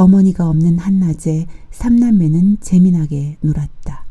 어머니가 없는 한낮에 삼남매는 재미나게 놀았다.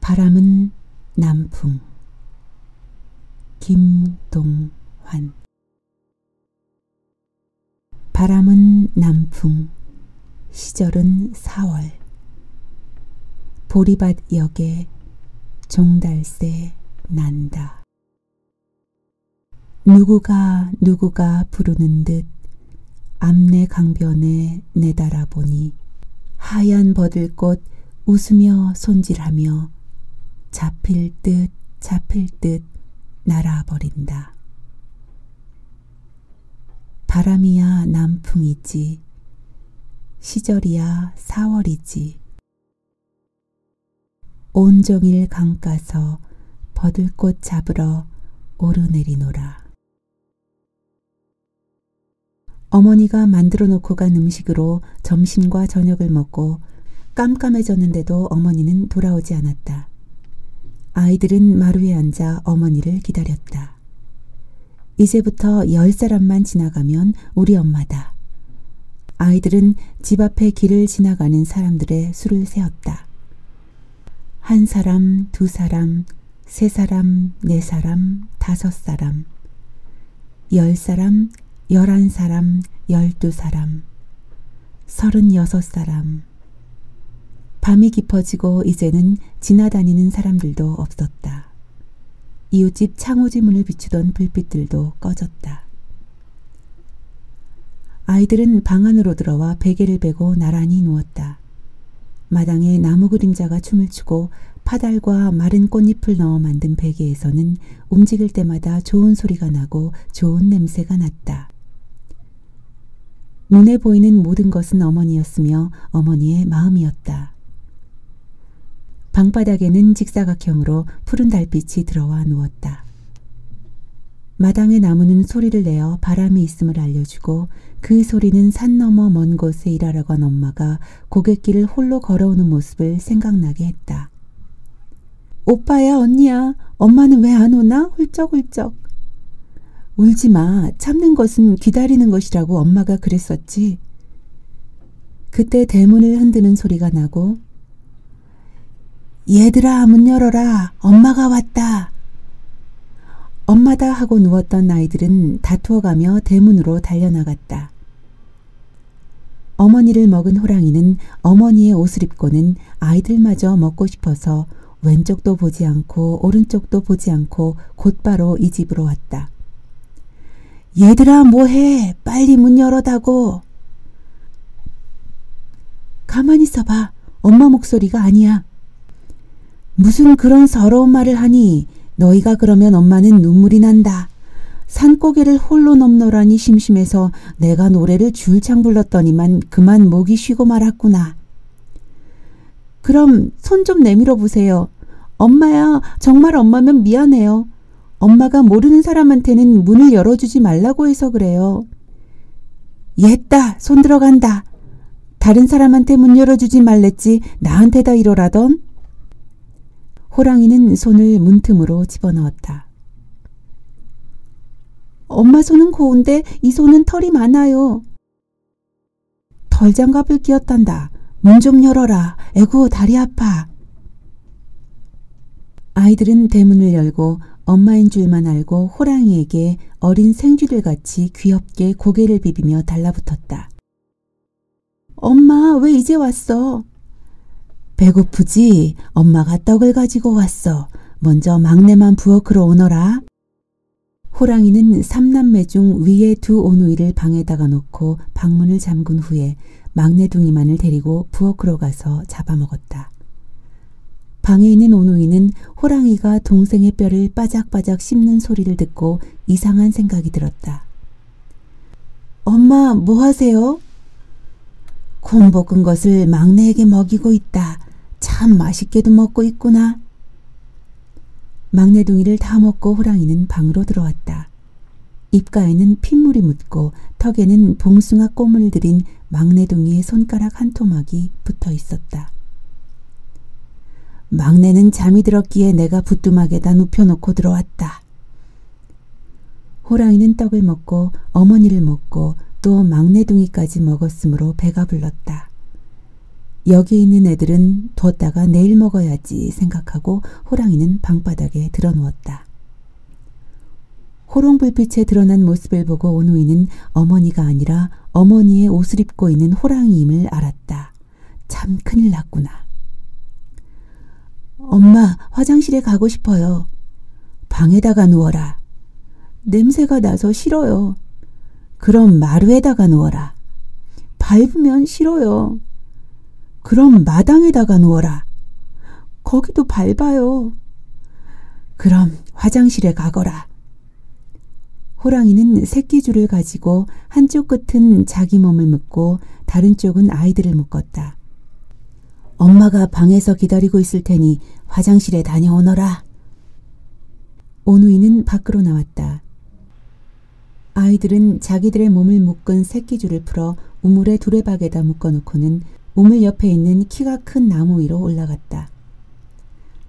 바람은 남풍 김동환 바람은 남풍 시절은 4월 보리밭 역에 종달새 난다. 누구가 누구가 부르는 듯 암내 강변에 내달아보니 하얀 버들꽃 웃으며 손질하며 잡힐 듯 잡힐 듯 날아버린다. 바람이야 남풍이지 시절이야 4월이지 온종일 강가서 버들꽃 잡으러 오르내리노라. 어머니가 만들어 놓고 간 음식으로 점심과 저녁을 먹고 깜깜해졌는데도 어머니는 돌아오지 않았다. 아이들은 마루에 앉아 어머니를 기다렸다. 이제부터 열 사람만 지나가면 우리 엄마다. 아이들은 집 앞에 길을 지나가는 사람들의 수를 세었다. 한 사람, 두 사람, 세 사람, 네 사람, 다섯 사람, 열 사람, 열한 사람, 열두 사람, 서른여섯 사람. 밤이 깊어지고 이제는 지나다니는 사람들도 없었다. 이웃집 창호지 문을 비추던 불빛들도 꺼졌다. 아이들은 방 안으로 들어와 베개를 베고 나란히 누웠다. 마당에 나무 그림자가 춤을 추고 파달과 마른 꽃잎을 넣어 만든 베개에서는 움직일 때마다 좋은 소리가 나고 좋은 냄새가 났다. 눈에 보이는 모든 것은 어머니였으며 어머니의 마음이었다. 방바닥에는 직사각형으로 푸른 달빛이 들어와 누웠다. 마당의 나무는 소리를 내어 바람이 있음을 알려주고 그 소리는 산 너머 먼 곳에 일하러 간 엄마가 고갯길을 홀로 걸어오는 모습을 생각나게 했다. 오빠야 언니야 엄마는 왜 안 오나 훌쩍훌쩍 울지 마 참는 것은 기다리는 것이라고 엄마가 그랬었지. 그때 대문을 흔드는 소리가 나고 얘들아 문 열어라 엄마가 왔다. 엄마다 하고 누웠던 아이들은 다투어가며 대문으로 달려나갔다. 어머니를 먹은 호랑이는 어머니의 옷을 입고는 아이들마저 먹고 싶어서 왼쪽도 보지 않고 오른쪽도 보지 않고 곧바로 이 집으로 왔다. 얘들아 뭐해 빨리 문 열어다고. 가만히 있어봐 엄마 목소리가 아니야. 무슨 그런 서러운 말을 하니 너희가 그러면 엄마는 눈물이 난다. 산고개를 홀로 넘노라니 심심해서 내가 노래를 줄창 불렀더니만 그만 목이 쉬고 말았구나. 그럼 손 좀 내밀어 보세요. 엄마야, 정말 엄마면 미안해요. 엄마가 모르는 사람한테는 문을 열어주지 말라고 해서 그래요. 옛다, 손 들어간다. 다른 사람한테 문 열어주지 말랬지 나한테다 이러라던. 호랑이는 손을 문틈으로 집어넣었다. 엄마 손은 고운데 이 손은 털이 많아요. 털장갑을 끼었단다. 문 좀 열어라. 에구 다리 아파. 아이들은 대문을 열고 엄마인 줄만 알고 호랑이에게 어린 생쥐들 같이 귀엽게 고개를 비비며 달라붙었다. 엄마 왜 이제 왔어? 배고프지? 엄마가 떡을 가지고 왔어. 먼저 막내만 부엌으로 오너라. 호랑이는 삼남매 중 위에 두 오누이를 방에다가 놓고 방문을 잠근 후에 막내 둥이만을 데리고 부엌으로 가서 잡아먹었다. 방에 있는 오누이는 호랑이가 동생의 뼈를 바작바작 씹는 소리를 듣고 이상한 생각이 들었다. 엄마 뭐 하세요? 콩 볶은 것을 막내에게 먹이고 있다. 참 맛있게도 먹고 있구나. 막내 둥이를 다 먹고 호랑이는 방으로 들어왔다. 입가에는 핏물이 묻고 턱에는 봉숭아 꽃을 들인 막내 둥이의 손가락 한 토막이 붙어 있었다. 막내는 잠이 들었기에 내가 부뚜막에다 눕혀놓고 들어왔다. 호랑이는 떡을 먹고 어머니를 먹고 또 막내둥이까지 먹었으므로 배가 불렀다. 여기 있는 애들은 뒀다가 내일 먹어야지 생각하고 호랑이는 방바닥에 드러누웠다. 호롱불빛에 드러난 모습을 보고 오누이는 어머니가 아니라 어머니의 옷을 입고 있는 호랑이임을 알았다. 참 큰일 났구나. 엄마, 화장실에 가고 싶어요. 방에다가 누워라. 냄새가 나서 싫어요. 그럼 마루에다가 누워라. 밟으면 싫어요. 그럼 마당에다가 누워라. 거기도 밟아요. 그럼 화장실에 가거라. 호랑이는 새끼줄을 가지고 한쪽 끝은 자기 몸을 묶고 다른 쪽은 아이들을 묶었다. 엄마가 방에서 기다리고 있을 테니 화장실에 다녀오너라. 오누이는 밖으로 나왔다. 아이들은 자기들의 몸을 묶은 새끼줄을 풀어 우물의 두레박에다 묶어놓고는 우물 옆에 있는 키가 큰 나무 위로 올라갔다.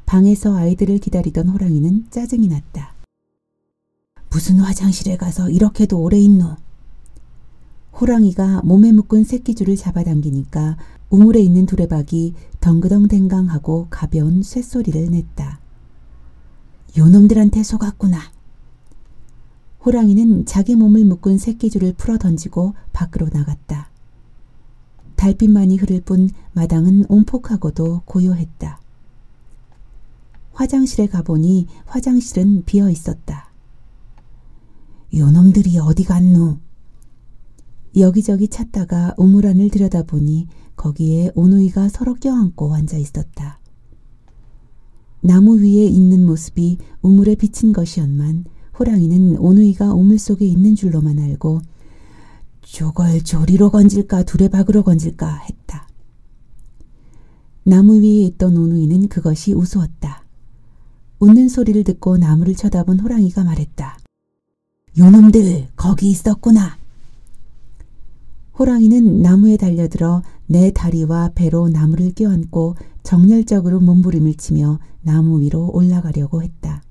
방에서 아이들을 기다리던 호랑이는 짜증이 났다. 무슨 화장실에 가서 이렇게도 오래 있노? 호랑이가 몸에 묶은 새끼줄을 잡아당기니까 우물에 있는 두레박이 덩그덩댕강하고 가벼운 쇳소리를 냈다. 요놈들한테 속았구나. 호랑이는 자기 몸을 묶은 새끼줄을 풀어 던지고 밖으로 나갔다. 달빛만이 흐를 뿐 마당은 온폭하고도 고요했다. 화장실에 가보니 화장실은 비어 있었다. 요놈들이 어디 갔노? 여기저기 찾다가 우물 안을 들여다보니 거기에 오누이가 서로 껴안고 앉아 있었다. 나무 위에 있는 모습이 우물에 비친 것이었만 호랑이는 오누이가 우물 속에 있는 줄로만 알고 저걸 조리로 건질까 두레박으로 건질까 했다. 나무 위에 있던 오누이는 그것이 우스웠다. 웃는 소리를 듣고 나무를 쳐다본 호랑이가 말했다. 요놈들 거기 있었구나. 호랑이는 나무에 달려들어 내 다리와 배로 나무를 껴안고 정열적으로 몸부림을 치며 나무 위로 올라가려고 했다.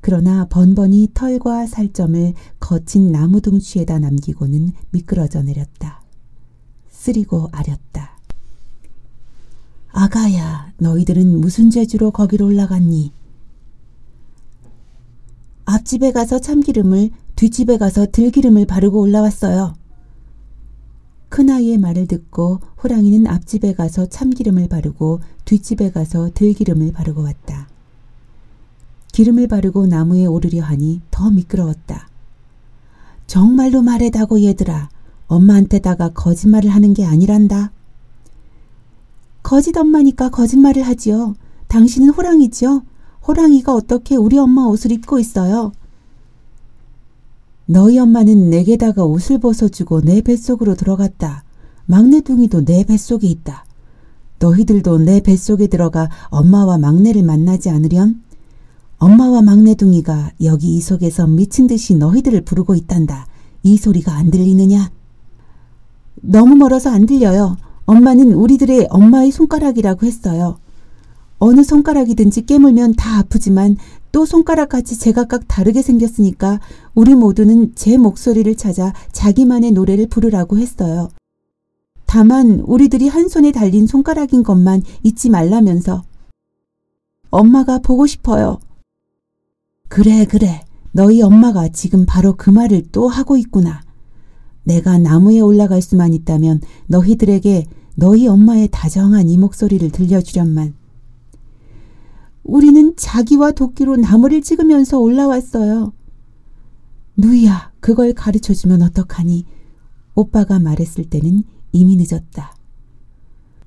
그러나 번번이 털과 살점을 거친 나무 둥치에다 남기고는 미끄러져 내렸다. 쓰리고 아렸다. 아가야, 너희들은 무슨 재주로 거기로 올라갔니? 앞집에 가서 참기름을, 뒷집에 가서 들기름을 바르고 올라왔어요. 큰아이의 말을 듣고 호랑이는 앞집에 가서 참기름을 바르고 뒷집에 가서 들기름을 바르고 왔다. 기름을 바르고 나무에 오르려 하니 더 미끄러웠다. 정말로 말해다고 얘들아. 엄마한테다가 거짓말을 하는 게 아니란다. 거짓 엄마니까 거짓말을 하지요. 당신은 호랑이지요. 호랑이가 어떻게 우리 엄마 옷을 입고 있어요. 너희 엄마는 내게다가 옷을 벗어주고 내 뱃속으로 들어갔다. 막내둥이도 내 뱃속에 있다. 너희들도 내 뱃속에 들어가 엄마와 막내를 만나지 않으련? 엄마와 막내둥이가 여기 이 속에서 미친 듯이 너희들을 부르고 있단다. 이 소리가 안 들리느냐? 너무 멀어서 안 들려요. 엄마는 우리들의 엄마의 손가락이라고 했어요. 어느 손가락이든지 깨물면 다 아프지만 또 손가락같이 제각각 다르게 생겼으니까 우리 모두는 제 목소리를 찾아 자기만의 노래를 부르라고 했어요. 다만 우리들이 한 손에 달린 손가락인 것만 잊지 말라면서 엄마가 보고 싶어요. 그래 그래 너희 엄마가 지금 바로 그 말을 또 하고 있구나. 내가 나무에 올라갈 수만 있다면 너희들에게 너희 엄마의 다정한 이 목소리를 들려주련만. 우리는 자기와 도끼로 나무를 찍으면서 올라왔어요. 누이야, 그걸 가르쳐 주면 어떡하니? 오빠가 말했을 때는 이미 늦었다.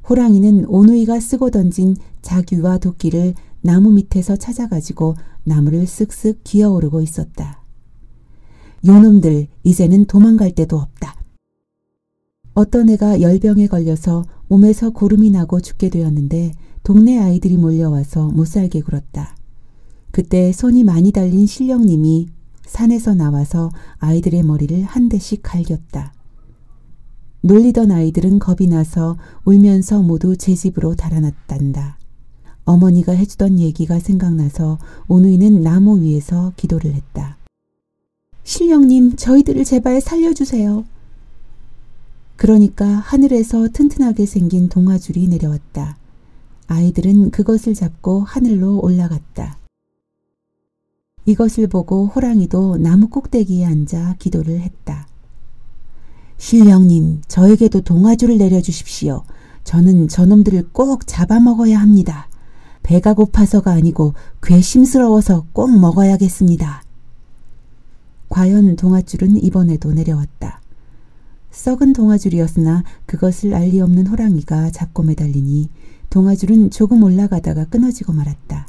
호랑이는 오누이가 쓰고 던진 자귀와 도끼를 나무 밑에서 찾아가지고 나무를 쓱쓱 기어오르고 있었다. 요놈들 이제는 도망갈 데도 없다. 어떤 애가 열병에 걸려서 몸에서 고름이 나고 죽게 되었는데 동네 아이들이 몰려와서 못살게 굴었다. 그때 손이 많이 달린 신령님이 산에서 나와서 아이들의 머리를 한 대씩 갈겼다. 놀리던 아이들은 겁이 나서 울면서 모두 제 집으로 달아났단다. 어머니가 해주던 얘기가 생각나서 오누이는 나무 위에서 기도를 했다. 신령님, 저희들을 제발 살려주세요. 그러니까 하늘에서 튼튼하게 생긴 동아줄이 내려왔다. 아이들은 그것을 잡고 하늘로 올라갔다. 이것을 보고 호랑이도 나무 꼭대기에 앉아 기도를 했다. 신령님, 저에게도 동아줄을 내려주십시오. 저는 저놈들을 꼭 잡아먹어야 합니다. 배가 고파서가 아니고 괘씸스러워서 꼭 먹어야겠습니다. 과연 동아줄은 이번에도 내려왔다. 썩은 동아줄이었으나 그것을 알리 없는 호랑이가 잡고 매달리니 동아줄은 조금 올라가다가 끊어지고 말았다.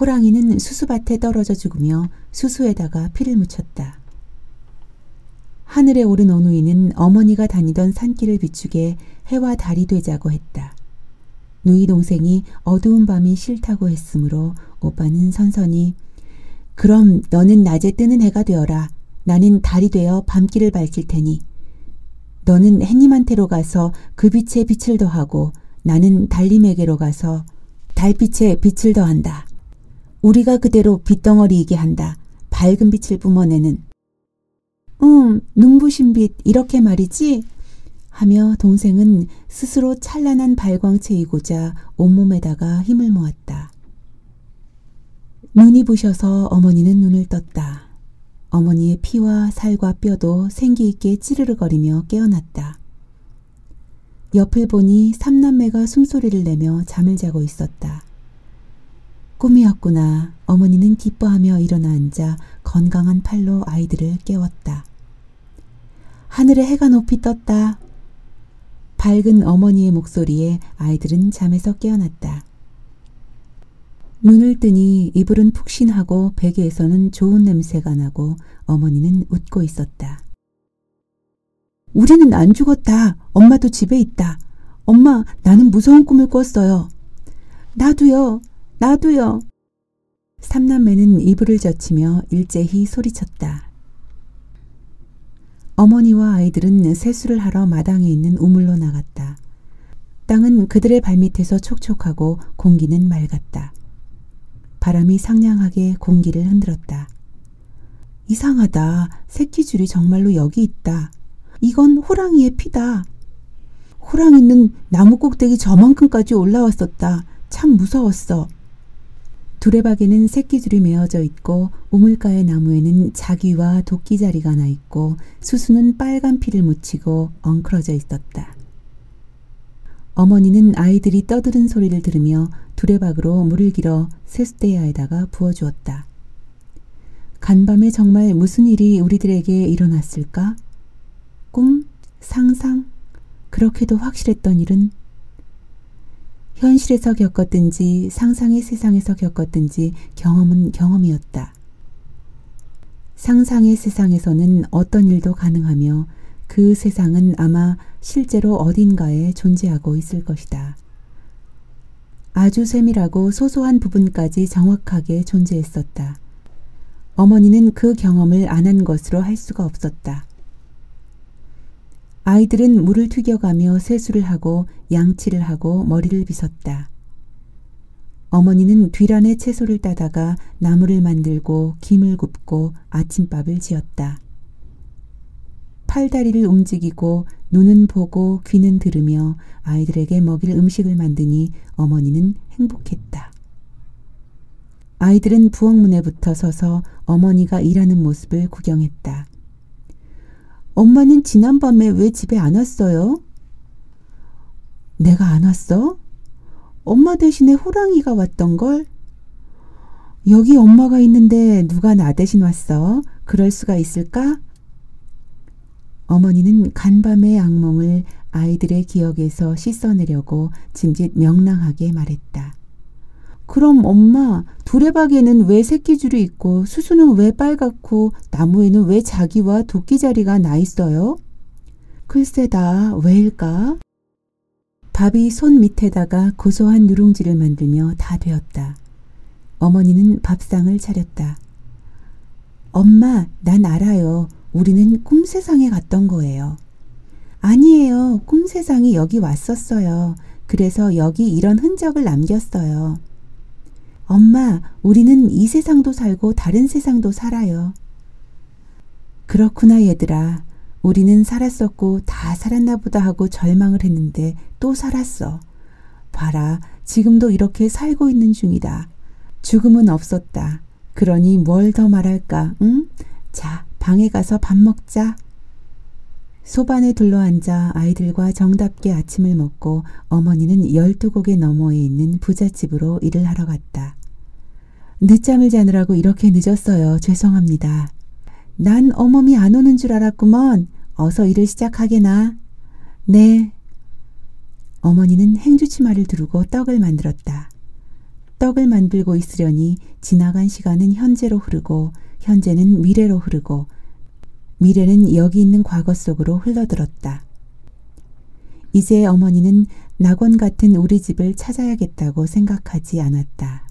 호랑이는 수수밭에 떨어져 죽으며 수수에다가 피를 묻혔다. 하늘에 오른 어누이는 어머니가 다니던 산길을 비추게 해와 달이 되자고 했다. 누이 동생이 어두운 밤이 싫다고 했으므로 오빠는 선선히 그럼 너는 낮에 뜨는 해가 되어라. 나는 달이 되어 밤길을 밝힐 테니 너는 햇님한테로 가서 그 빛에 빛을 더하고 나는 달님에게로 가서 달빛에 빛을 더한다. 우리가 그대로 빛덩어리이게 한다. 밝은 빛을 뿜어내는. 음, 눈부신 빛 이렇게 말이지? 하며 동생은 스스로 찬란한 발광체이고자 온몸에다가 힘을 모았다. 눈이 부셔서 어머니는 눈을 떴다. 어머니의 피와 살과 뼈도 생기 있게 찌르르거리며 깨어났다. 옆을 보니 삼남매가 숨소리를 내며 잠을 자고 있었다. 꿈이었구나. 어머니는 기뻐하며 일어나 앉아 건강한 팔로 아이들을 깨웠다. 하늘에 해가 높이 떴다. 밝은 어머니의 목소리에 아이들은 잠에서 깨어났다. 눈을 뜨니 이불은 푹신하고 베개에서는 좋은 냄새가 나고 어머니는 웃고 있었다. 우리는 안 죽었다. 엄마도 집에 있다. 엄마, 나는 무서운 꿈을 꿨어요. 나도요. 나도요. 삼남매는 이불을 젖히며 일제히 소리쳤다. 어머니와 아이들은 세수를 하러 마당에 있는 우물로 나갔다. 땅은 그들의 발밑에서 촉촉하고 공기는 맑았다. 바람이 상냥하게 공기를 흔들었다. 이상하다. 새끼줄이 정말로 여기 있다. 이건 호랑이의 피다. 호랑이는 나무 꼭대기 저만큼까지 올라왔었다. 참 무서웠어. 두레박에는 새끼줄이 메어져 있고 우물가의 나무에는 자귀와 도끼자리가 나 있고 수수는 빨간 피를 묻히고 엉클어져 있었다. 어머니는 아이들이 떠드는 소리를 들으며 두레박으로 물을 길어 세숫대야에다가 부어주었다. 간밤에 정말 무슨 일이 우리들에게 일어났을까? 꿈? 상상? 그렇게도 확실했던 일은 현실에서 겪었든지 상상의 세상에서 겪었든지 경험은 경험이었다. 상상의 세상에서는 어떤 일도 가능하며 그 세상은 아마 실제로 어딘가에 존재하고 있을 것이다. 아주 세밀하고 소소한 부분까지 정확하게 존재했었다. 어머니는 그 경험을 안 한 것으로 할 수가 없었다. 아이들은 물을 튀겨가며 세수를 하고 양치를 하고 머리를 빗었다. 어머니는 뒤란에 채소를 따다가 나무를 만들고 김을 굽고 아침밥을 지었다. 팔다리를 움직이고 눈은 보고 귀는 들으며 아이들에게 먹일 음식을 만드니 어머니는 행복했다. 아이들은 부엌문에 붙어 서서 어머니가 일하는 모습을 구경했다. 엄마는 지난밤에 왜 집에 안 왔어요? 내가 안 왔어? 엄마 대신에 호랑이가 왔던 걸? 여기 엄마가 있는데 누가 나 대신 왔어? 그럴 수가 있을까? 어머니는 간밤의 악몽을 아이들의 기억에서 씻어내려고 짐짓 명랑하게 말했다. 그럼 엄마, 두레박에는 왜 새끼줄이 있고 수수는 왜 빨갛고 나무에는 왜 자기와 도끼자리가 나 있어요? 글쎄다, 왜일까? 밥이 손 밑에다가 고소한 누룽지를 만들며 다 되었다. 어머니는 밥상을 차렸다. 엄마, 난 알아요. 우리는 꿈 세상에 갔던 거예요. 아니에요. 꿈 세상이 여기 왔었어요. 그래서 여기 이런 흔적을 남겼어요. 엄마, 우리는 이 세상도 살고 다른 세상도 살아요. 그렇구나, 얘들아. 우리는 살았었고 다 살았나 보다 하고 절망을 했는데 또 살았어. 봐라, 지금도 이렇게 살고 있는 중이다. 죽음은 없었다. 그러니 뭘 더 말할까, 응? 자, 방에 가서 밥 먹자. 소반에 둘러앉아 아이들과 정답게 아침을 먹고 어머니는 열두 곡의 너머에 있는 부잣집으로 일을 하러 갔다. 늦잠을 자느라고 이렇게 늦었어요. 죄송합니다. 난 어머니 안 오는 줄 알았구먼. 어서 일을 시작하게나. 네. 어머니는 행주치마를 두르고 떡을 만들었다. 떡을 만들고 있으려니 지나간 시간은 현재로 흐르고 현재는 미래로 흐르고 미래는 여기 있는 과거 속으로 흘러들었다. 이제 어머니는 낙원 같은 우리 집을 찾아야겠다고 생각하지 않았다.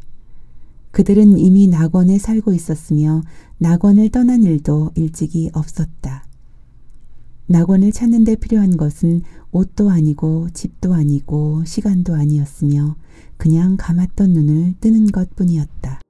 그들은 이미 낙원에 살고 있었으며 낙원을 떠난 일도 일찍이 없었다. 낙원을 찾는 데 필요한 것은 옷도 아니고 집도 아니고 시간도 아니었으며 그냥 감았던 눈을 뜨는 것 뿐이었다.